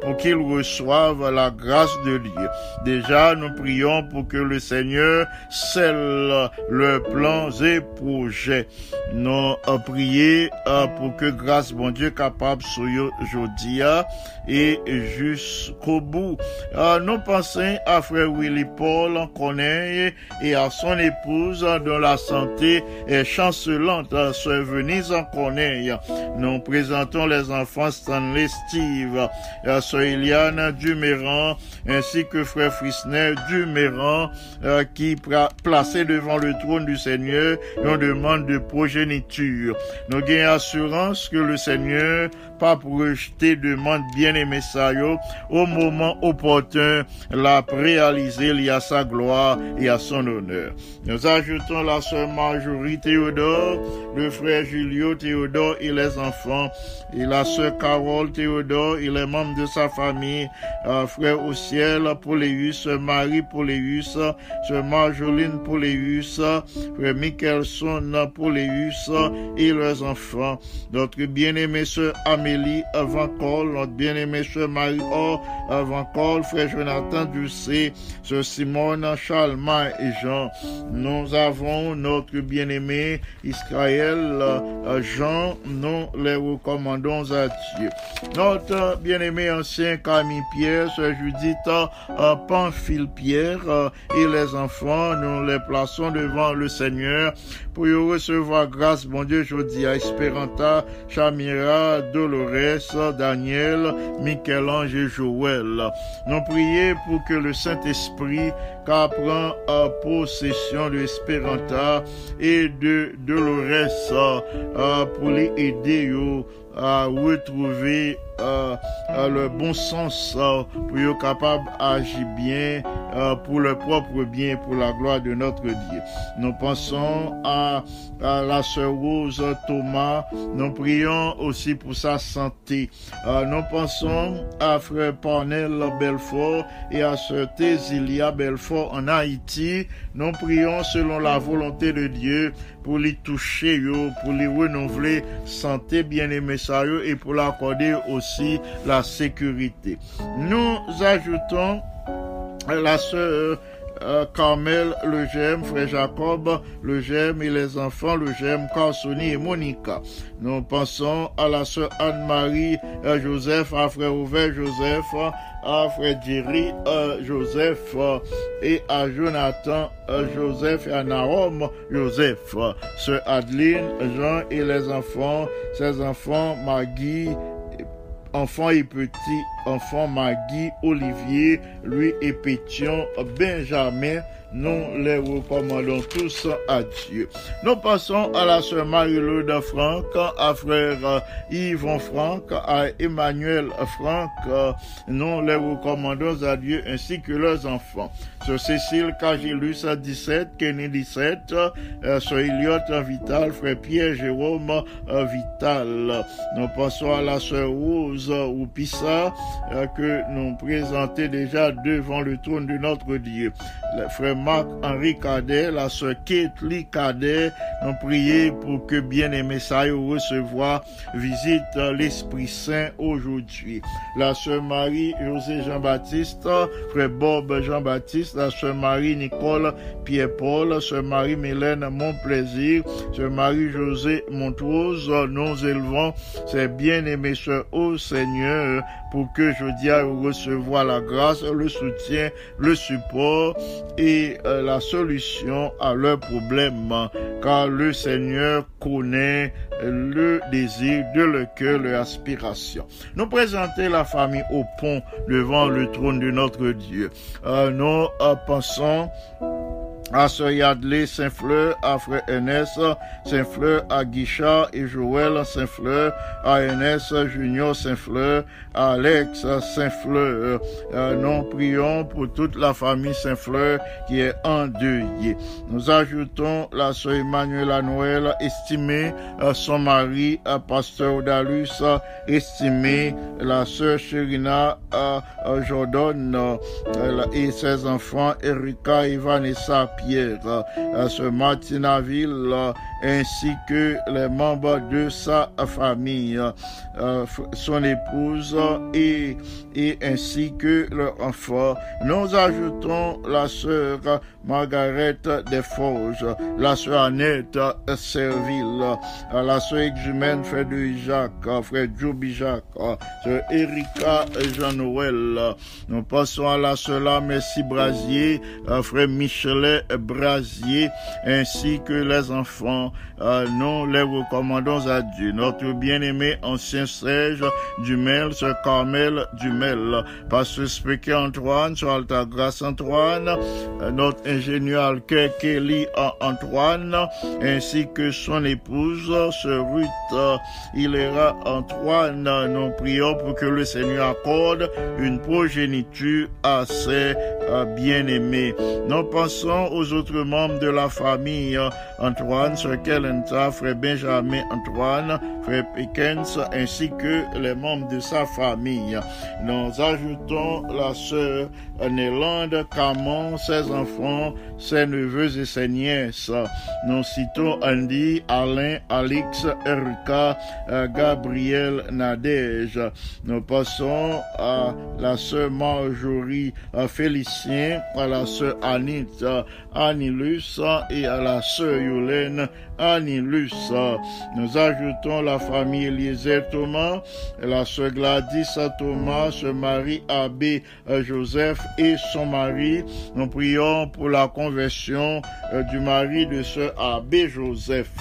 pour qu'ils reçoivent la grâce de Dieu. Déjà, nous prions pour que le Seigneur scelle leurs plans et projets. Nous prions pour que grâce, bon Dieu, capable soit aujourd'hui et jusqu'au bout. Nous pensons à frère Willy Paul Corneille et à son épouse dont la santé est chancelante Venise en Corneille. Nous présentons les enfants Stanley Steve, sœur Eliane Duméran, ainsi que frère Frisner Duméran, qui placé devant le trône du Seigneur, nous demande de progéniture. Nous gagnons assurance que le Seigneur pas pour rejeter demande bien aimé ça au moment opportun l'a réaliser il y a sa gloire et à son honneur. Nous ajoutons la sœur Marjorie Théodore, le frère Julio Théodore et les enfants, et la sœur Carole Théodore et les membres de sa famille, euh, frère au ciel Pauléus, Marie Pauléus, sœur Marjoline Pauléus, frère Michelson Pauléus et leurs enfants, notre bien-aimé sœur Amélie Van Col, notre bien-aimé sœur Marie-Or Van Col, frère Jonathan Ducé, sœur Simone, Charlemagne et Jean. Nous avons notre bien-aimé Israël Jean, nous les recommandons à Dieu. Notre bien-aimé ancien Camille Pierre, sœur Judith Pamphile Pierre et les enfants, nous les plaçons devant le Seigneur pour y recevoir grâce, bon Dieu, dis à Esperanta, Chamira, Dolores, Daniel, Michel-Ange et Joël. Nous prions pour que le Saint-Esprit prend possession de Esperanta et de Dolores pour les aider à retrouver euh, euh, le bon sens euh, pour être capable d'agir bien pour le propre bien, pour la gloire de notre Dieu. Nous pensons à, la sœur Rose Thomas, nous prions aussi pour sa santé. nous pensons à frère Parnell Belfort et à sœur Tésilia Belfort en Haïti. Nous prions selon la volonté de Dieu pour les toucher, pour les renouveler santé bien-aimé ça et pour l'accorder aussi la sécurité. Nous ajoutons la sœur euh, Carmel, le j'aime, frère Jacob, le j'aime et les enfants, le j'aime, Carsoni et Monica. Nous pensons à la sœur Anne-Marie euh, Joseph, à frère Ouvert Joseph, à frère Jerry euh, Joseph et à Jonathan Joseph et à Naom Joseph, sœur Adeline, Jean et les enfants, ses enfants, Maggie, enfant et petit, enfant Maggie, Olivier, lui et Pétion, Benjamin, nous les recommandons tous à Dieu. Nous passons à la sœur Marie-Laude Franck, à frère Yvon Franck, à Emmanuel Franck. Nous les recommandons à Dieu ainsi que leurs enfants. Sœur Cécile Cagilus 17, Kenny 17, Sœur Eliot Vital, frère Pierre Jérôme Vital. Nous passons à la sœur Rose ou Pissa que nous présentons déjà devant le trône de notre Dieu. Frère Marc-Henri Cadet, la sœur Ketli Cadet, ont prié pour que bien-aimé ça recevoir visite l'Esprit Saint aujourd'hui. La sœur Marie-José Jean-Baptiste, frère Bob Jean-Baptiste, la sœur Marie-Nicole Pierre-Paul, sœur Marie-Mélène Mon-Plaisir, sœur Marie-José Montrose, nous élevons ces bien-aimés sœurs au Seigneur pour que je dis à recevoir la grâce, le soutien, le support et euh, la solution à leurs problèmes, car le Seigneur connaît le désir de leur cœur, leur aspiration. Nous présenter la famille au pont devant le trône de notre Dieu. Euh, nous euh, pensons à Sœur Yadley Saint-Fleur, à Frère Ernest Saint-Fleur, à Guichard et Joël Saint-Fleur, à Ernest Junior Saint-Fleur, à Alex Saint-Fleur. Euh, nous prions pour toute la famille Saint-Fleur qui est endeuillée. Nous ajoutons la Sœur Emmanuela Noël, estimée, euh, son mari, euh, Pasteur Dalus, estimé, la Sœur Chérina Jordan et ses enfants, Erika et Vanessa Pierre, à ce Martinaville, ainsi que les membres de sa famille, euh, son épouse et, ainsi que leur enfant. Nous ajoutons la sœur Margaret Desforges, la sœur Annette Serville, la sœur Exumène Frédéric Jacques, frère Joby Jacques, sœur Erika Jean-Noël. Nous passons à la sœur Merci Brasier, frère Michelet Brasier, ainsi que les enfants. Nous les recommandons à Dieu. Notre bien-aimé ancien Serge Dumel, sœur Carmel Dumel, pasteur Spéké Antoine, sœur Alta Grâce Antoine, notre ingénieur Kelly Antoine, ainsi que son épouse, sœur Ruth Hilera Antoine. Nous prions pour que le Seigneur accorde une progéniture à ses bien-aimés. Nous pensons aux autres membres de la famille Antoine, Kelenta, frère Benjamin Antoine, frère Pickens, ainsi que les membres de sa famille. Nous ajoutons la sœur Nélande Camon, ses enfants, ses neveux et ses nièces. Nous citons Andy, Alain, Alix, Erika, euh, Gabriel, Nadège. Nous passons à la sœur Marjorie Félicien, à la sœur Anit, Anilus et à la sœur Yolène Anilus. Nous ajoutons la famille Eliezer Thomas, la sœur Gladys Thomas, ce mari Abbé Joseph et son mari. Nous prions pour la conversion euh, du mari de ce Abbé Joseph.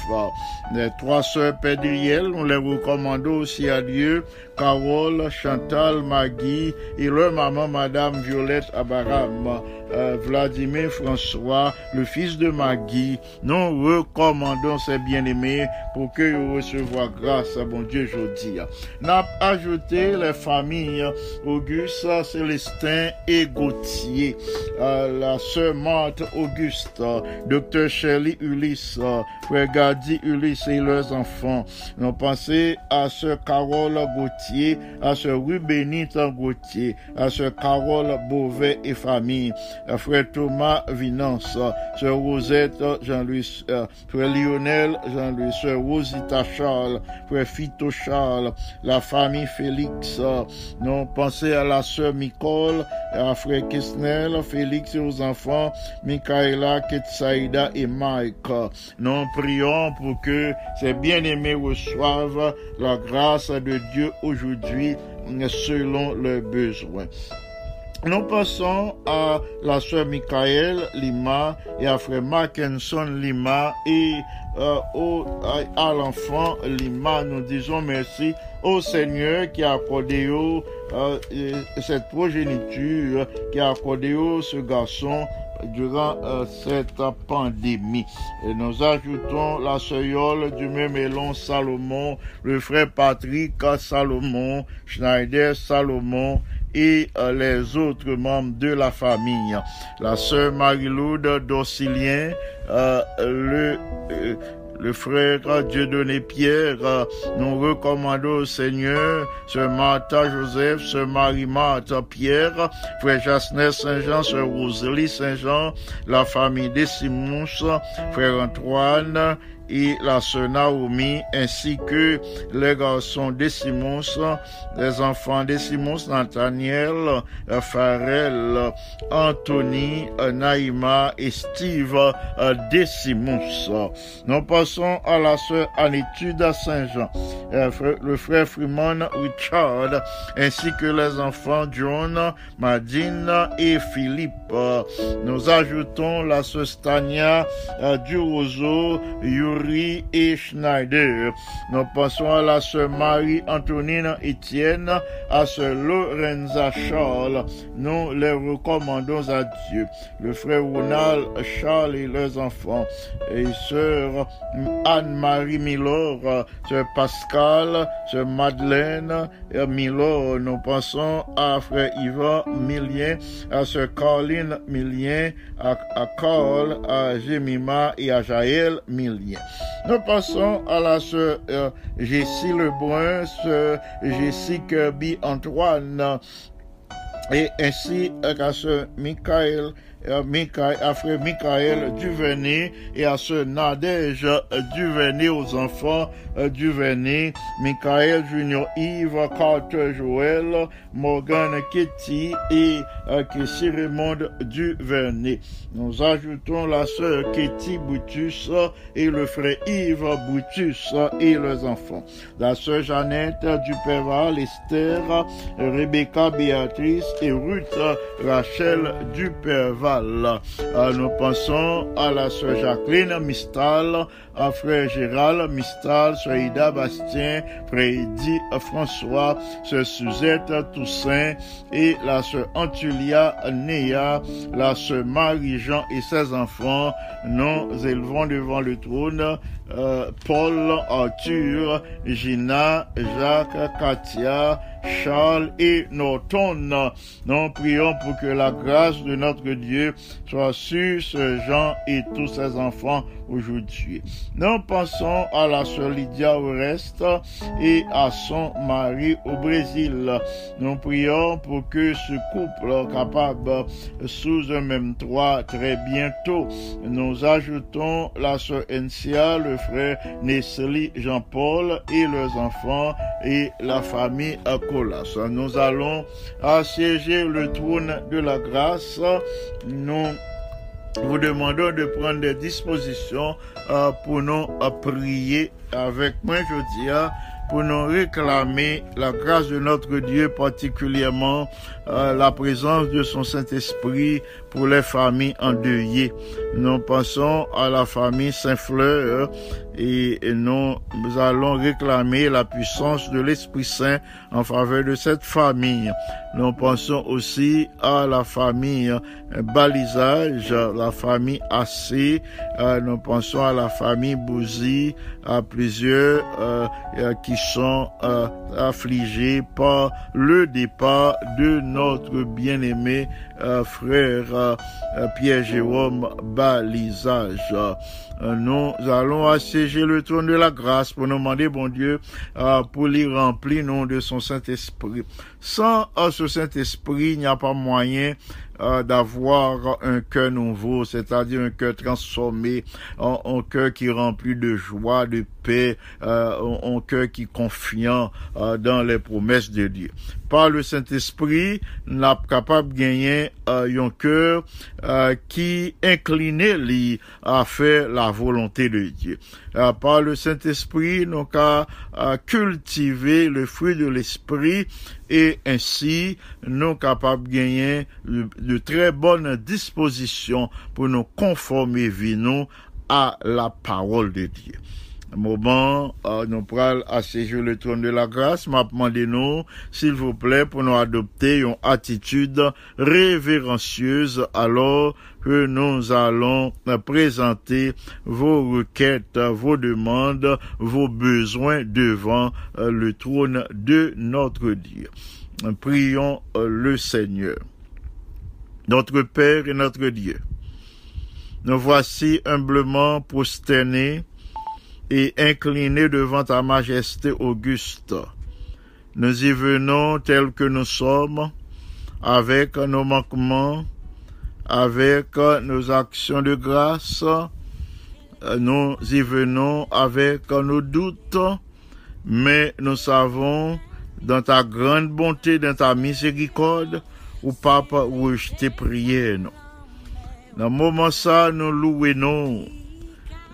Les trois sœurs Pédriel, nous les recommandons aussi à Dieu. Carole, Chantal, Maggie et leur maman, Madame Violette Abaram, euh, Vladimir François, le fils de Maggie. Nous recommandons ces bien-aimés pour que recevoir grâce à bon Dieu aujourd'hui. N'a ajouté les familles Auguste, Célestin et Gauthier, la sœur Marthe Auguste, docteur Shelley Ulysse, frère Gadi Ulysse et leurs enfants. Nous pensons à sœur Carole Gauthier, à sœur Rubénite Gauthier, à sœur Carole Beauvais et famille, à frère Thomas Vinance, sœur Rosette Jean-Louis, frère Lionel Jean-Louis, sœur Rosita Charles, frère Fito Charles, la famille Félix. Nous pensons à la sœur Nicole, à frère Kisnel, Félix et aux enfants, Michaela, Ketsaïda et Mike. Nous prions pour que ces bien-aimés reçoivent la grâce de Dieu aujourd'hui selon leurs besoins. Nous passons à la sœur Michael Lima et à frère Mackinson Lima et euh, au, à, l'enfant Lima. Nous disons merci au Seigneur qui a accordé euh, cette progéniture, qui a accordé ce garçon durant euh, cette pandémie. Et nous ajoutons la sœur du même élan Salomon, le frère Patrick Salomon, Schneider Salomon, et euh, les autres membres de la famille. La sœur Marie-Loude Dorcilien, euh, le euh, le frère Dieudonné Pierre, nous recommandons au Seigneur, sœur Martha Joseph, sœur Marie-Martha Pierre, frère Jasner Saint-Jean, sœur Rosalie Saint-Jean, la famille des Simons, frère Antoine, et la sœur Naomi, ainsi que les garçons de les enfants de Nathaniel, Farel, Anthony, Naïma et Steve de. Nous passons à la sœur Anitude Saint-Jean, le frère Freeman Richard, ainsi que les enfants John, Madine et Philippe. Nous ajoutons la sœur Stania du Roseau, et Schneider. Nous pensons à la sœur Marie-Antonine Etienne, à sœur Lorenza Charles. Nous les recommandons à Dieu. Le frère Ronald Charles et leurs enfants. Et sœur Anne-Marie Milor, sœur Pascal, sœur Madeleine Milor. Nous pensons à frère Yvan Milien, à sœur Caroline Milien, à, à Carl, à Jemima et à Jaël Milien. Nous passons à la sœur euh, Jessie Lebrun, sœur Jessie Kirby Antoine, et ainsi à sœur Michael à frère Michael Duvernay et à ce Nadège Duvernay aux enfants Duvernay, Michael Junior Yves, Carter Joël, Morgan Ketty et Kessie Raymond Duvernay. Nous ajoutons la sœur Ketty Boutus et le frère Yves Boutus et leurs enfants. La sœur Jeannette Duperval, Esther, Rebecca Béatrice et Ruth Rachel Duperval. Euh, nous pensons à la sœur Jacqueline Mistal, à frère Gérald Mistal, sœur Ida Bastien, frère François, sœur Suzette Toussaint et la sœur Antulia Néa, la sœur Marie-Jean et ses enfants. Nous élevons devant le trône euh, Paul, Arthur, Gina, Jacques, Katia, Charles et Norton. Nous prions pour que la grâce de notre Dieu soit sur ce Jean et tous ses enfants aujourd'hui. Nous pensons à la sœur Lydia Oreste et à son mari au Brésil. Nous prions pour que ce couple capable sous un même toit très bientôt. Nous ajoutons la sœur Encia, le frère Nestlé Jean-Paul et leurs enfants et la famille Colas. Nous allons assiéger le trône de la grâce. Nous vous demandons de prendre des dispositions euh, pour nous euh, prier avec moi je dis pour nous réclamer la grâce de notre Dieu, particulièrement euh, la présence de son Saint-Esprit pour les familles endeuillées. Nous pensons à la famille Saint-Fleur et nous, allons réclamer la puissance de l'Esprit Saint en faveur de cette famille. Nous pensons aussi à la famille Balisage, la famille AC, euh, nous pensons à la famille Bouzy, à plusieurs euh, qui sont affligés par le départ de notre bien-aimé frère Pierre-Jérôme Balisage. Nous allons assiéger le trône de la grâce pour nous demander, bon Dieu, pour lui remplir nous de son Saint-Esprit. Sans ce Saint-Esprit, il n'y a pas moyen euh, d'avoir un cœur nouveau, c'est-à-dire un cœur transformé, un, cœur qui est rempli de joie, de paix, euh, un, cœur qui est confiant euh, dans les promesses de Dieu. Par le Saint-Esprit, n'a capable de gagner un cœur qui incliné à faire la volonté de Dieu. Par le Saint-Esprit, nous avons cultiver le fruit de l'Esprit et ainsi nous capables de gagner de, très bonnes dispositions pour nous conformer nous à la parole de Dieu. Moment, euh, nous prenons à le trône de la grâce, m'a demandé nous, s'il vous plaît, pour nous adopter une attitude révérencieuse alors que nous allons présenter vos requêtes, vos demandes, vos besoins devant euh, le trône de notre Dieu. Prions euh, le Seigneur. Notre Père et notre Dieu, nous voici humblement prosternés et inclinés devant ta majesté auguste. Nous y venons tels que nous sommes, avec nos manquements, avec nos actions de grâce, nous y venons avec nos doutes, mais nous savons, dans ta grande bonté, dans ta miséricorde, ou papa, où je t'ai prié. Dans le moment ça, nous louons,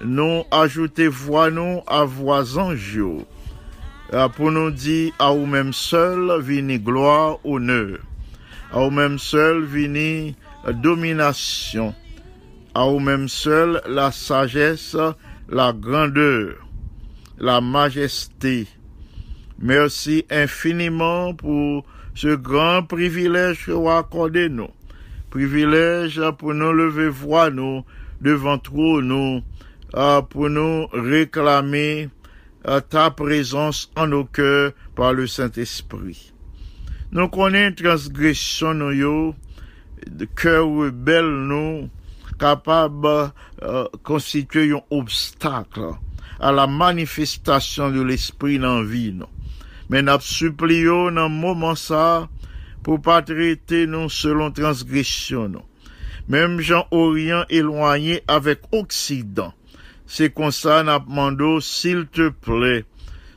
nous ajoutons voix nous à voix anges, pour nous dire à vous-même seul, vini gloire, honneur. À vous-même seul, vini domination. À vous-même seul la sagesse, la grandeur, la majesté. Merci infiniment pour ce grand privilège que vous accordez nous. Privilège pour nous lever voix nous devant trop nous, euh, pou nou reklame euh, ta prezons an nou kèr par le Saint-Esprit. Nou konen transgresyon nou yo, kèr rebel nou, kapab konstituye euh, yon obstakl a la manifestasyon de l'esprit nan vi non. nou. Men ap supli yo nan mouman sa pou pa trete nou selon transgresyon nou. Mem jan oryan elwanyen avek oksidan C'est comme ça nous demandons, s'il te plaît,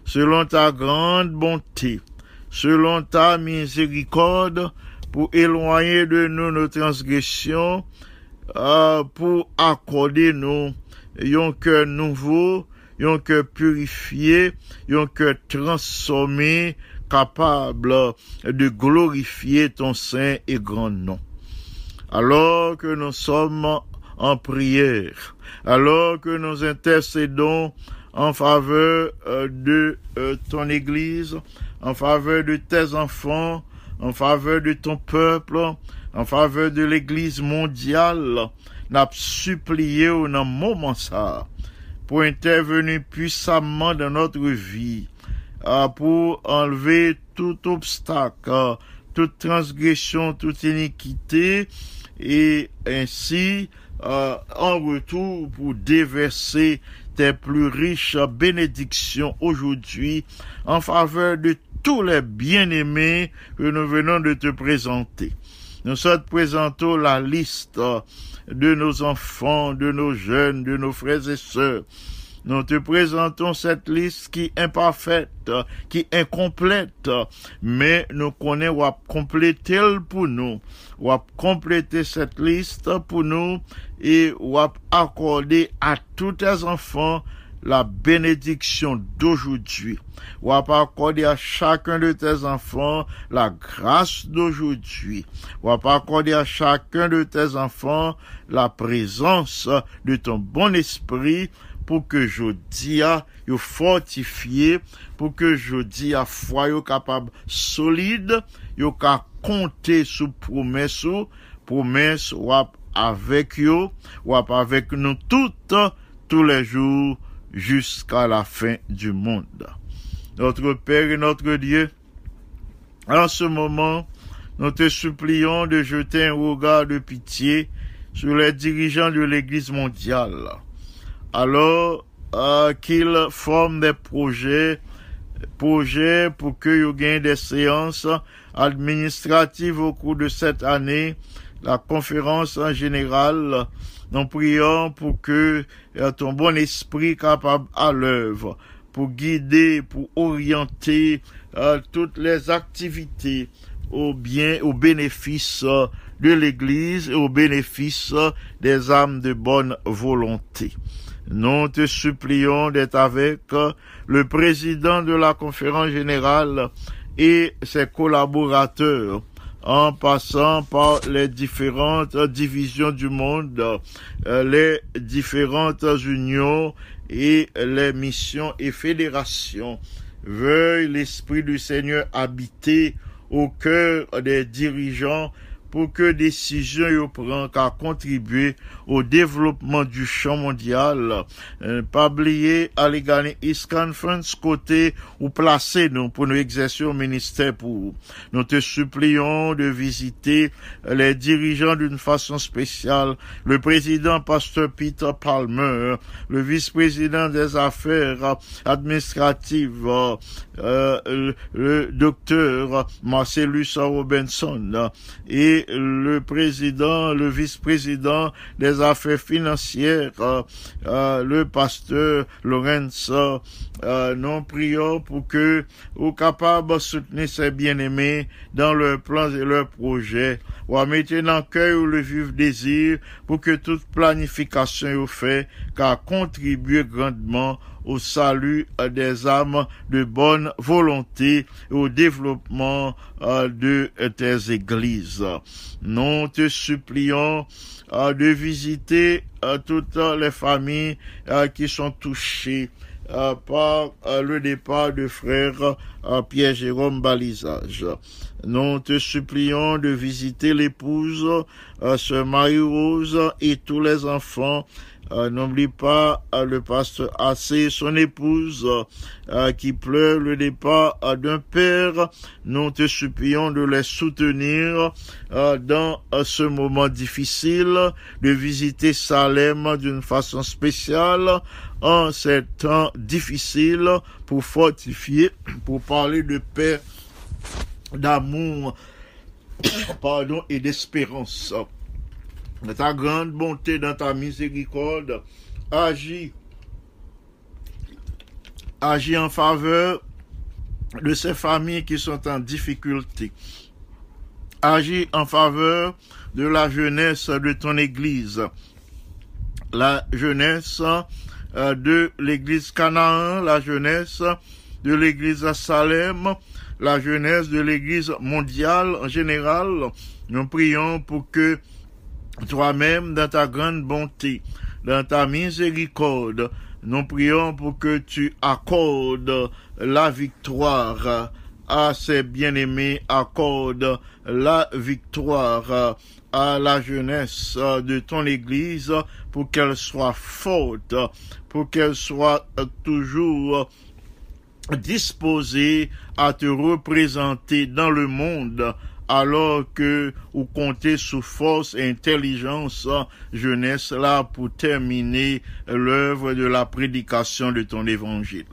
selon ta grande bonté, selon ta miséricorde, pour éloigner de nous nos transgressions, euh, pour accorder nous un cœur nouveau, un cœur purifié, un cœur transformé, capable de glorifier ton saint et grand nom. Alors que nous sommes en prière, alors que nous intercédons en faveur euh, de euh, ton Église, en faveur de tes enfants, en faveur de ton peuple, en faveur de l'Église mondiale, n'a supplié au moment ça pour intervenir puissamment dans notre vie, ah, pour enlever tout obstacle, toute transgression, toute iniquité, et ainsi, ah, en retour, pour déverser tes plus riches bénédictions aujourd'hui en faveur de tous les bien-aimés que nous venons de te présenter. Nous sommes présentons la liste de nos enfants, de nos jeunes, de nos frères et sœurs. Nous te présentons cette liste qui est imparfaite, qui est incomplète, mais nous connaissons ou compléter pour nous, ou compléter cette liste pour nous et ou accorder à tous tes enfants la bénédiction d'aujourd'hui. Ou accorder à chacun de tes enfants la grâce d'aujourd'hui. Ou accorder à chacun de tes enfants la présence de ton bon esprit pour que jodi a yo fortifié, pour que jodi a foi yo capable solide, yo ka compter sous promesse ou, promesse wap avec yo, wap avec nous toutes, tous les jours, jusqu'à la fin du monde. Notre Père et notre Dieu, en ce moment, nous te supplions de jeter un regard de pitié sur les dirigeants de l'Église mondiale, alors euh, qu'ils forment des projets, projets pour que y gagnent des séances administratives au cours de cette année, la conférence en général. Nous prions pour que euh, ton bon esprit capable à l'œuvre, pour guider, pour orienter euh, toutes les activités au bien, au bénéfice de l'Église et au bénéfice des âmes de bonne volonté. Nous te supplions d'être avec le président de la conférence générale et ses collaborateurs en passant par les différentes divisions du monde, les différentes unions et les missions et fédérations. Veuille l'Esprit du Seigneur habiter au cœur des dirigeants pour que décision yo prend qu'à contribuer au développement du champ mondial. Euh, pas oublier à gagner East côté ou placer nous pour nous exercer au ministère pour nous te supplions de visiter les dirigeants d'une façon spéciale, le président pasteur Peter Palmer, le vice-président des affaires administratives, euh, le, le docteur Marcellus Robinson et le président, le vice-président des affaires financières, euh, euh, le pasteur Lorenz, euh, nous prions pour que vous capable de soutenir ces bien-aimés dans leurs plans et leurs projets, ou à mettre dans le cœur le vif désir pour que toute planification est faite, car contribuer grandement au salut des âmes de bonne volonté et au développement de tes églises. Nous te supplions de visiter toutes les familles qui sont touchées par le départ de frère Pierre-Jérôme Balisage. Nous te supplions de visiter l'épouse, ce Marie-Rose et tous les enfants euh, N'oublie pas euh, le pasteur assez son épouse euh, qui pleure le départ d'un père. Nous te supplions de les soutenir dans ce moment difficile, de visiter Salem d'une façon spéciale en ces temps difficiles pour fortifier, pour parler de paix, d'amour, pardon, et d'espérance de ta grande bonté, dans ta miséricorde, agis, agis en faveur de ces familles qui sont en difficulté. Agis en faveur de la jeunesse de ton Église, la jeunesse de l'Église Canaan, la jeunesse de l'Église Salem, la jeunesse de l'Église mondiale en général. Nous prions pour que toi-même dans ta grande bonté, dans ta miséricorde, nous prions pour que tu accordes la victoire à ces bien-aimés, accorde la victoire à la jeunesse de ton Église pour qu'elle soit forte, pour qu'elle soit toujours disposée à te représenter dans le monde alors que vous comptez sous force et intelligence jeunesse là pour terminer l'œuvre de la prédication de ton évangile.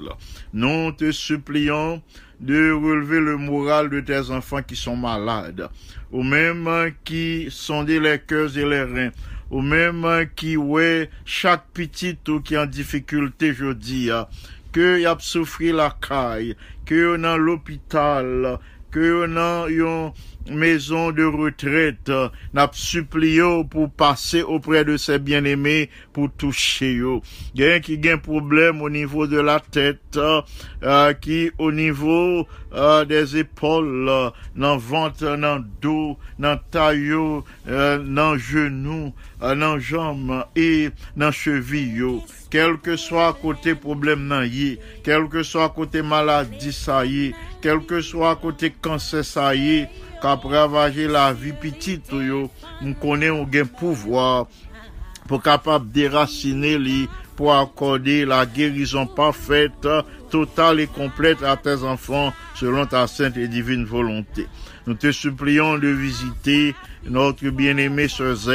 Nous te supplions de relever le moral de tes enfants qui sont malades, ou même qui sont les cœurs et les reins, ou même qui, ouais, chaque petit ou qui est en difficulté, je dis, que y a souffri la caille, que dans l'hôpital, que a maison de retraite, n'a supplié pour passer auprès de ses bien-aimés pour toucher yo. Gen qui a un problème au niveau de la tête, euh, qui au niveau euh, des épaules, euh, dans ventre, dans dos, dans taille, euh, dans genou, euh, dans jambes et dans cheville. Quel que soit côté problème nan yi, quel que soit côté maladie ça y, quel que soit côté cancer ça y, qu'a ravager la vie petite yo, nous connaissons un pouvoir pour capable déraciner li, pour accorder la guérison parfaite, totale et complète à tes enfants selon ta sainte et divine volonté. Nous te supplions de visiter notre bien-aimé Sœur Z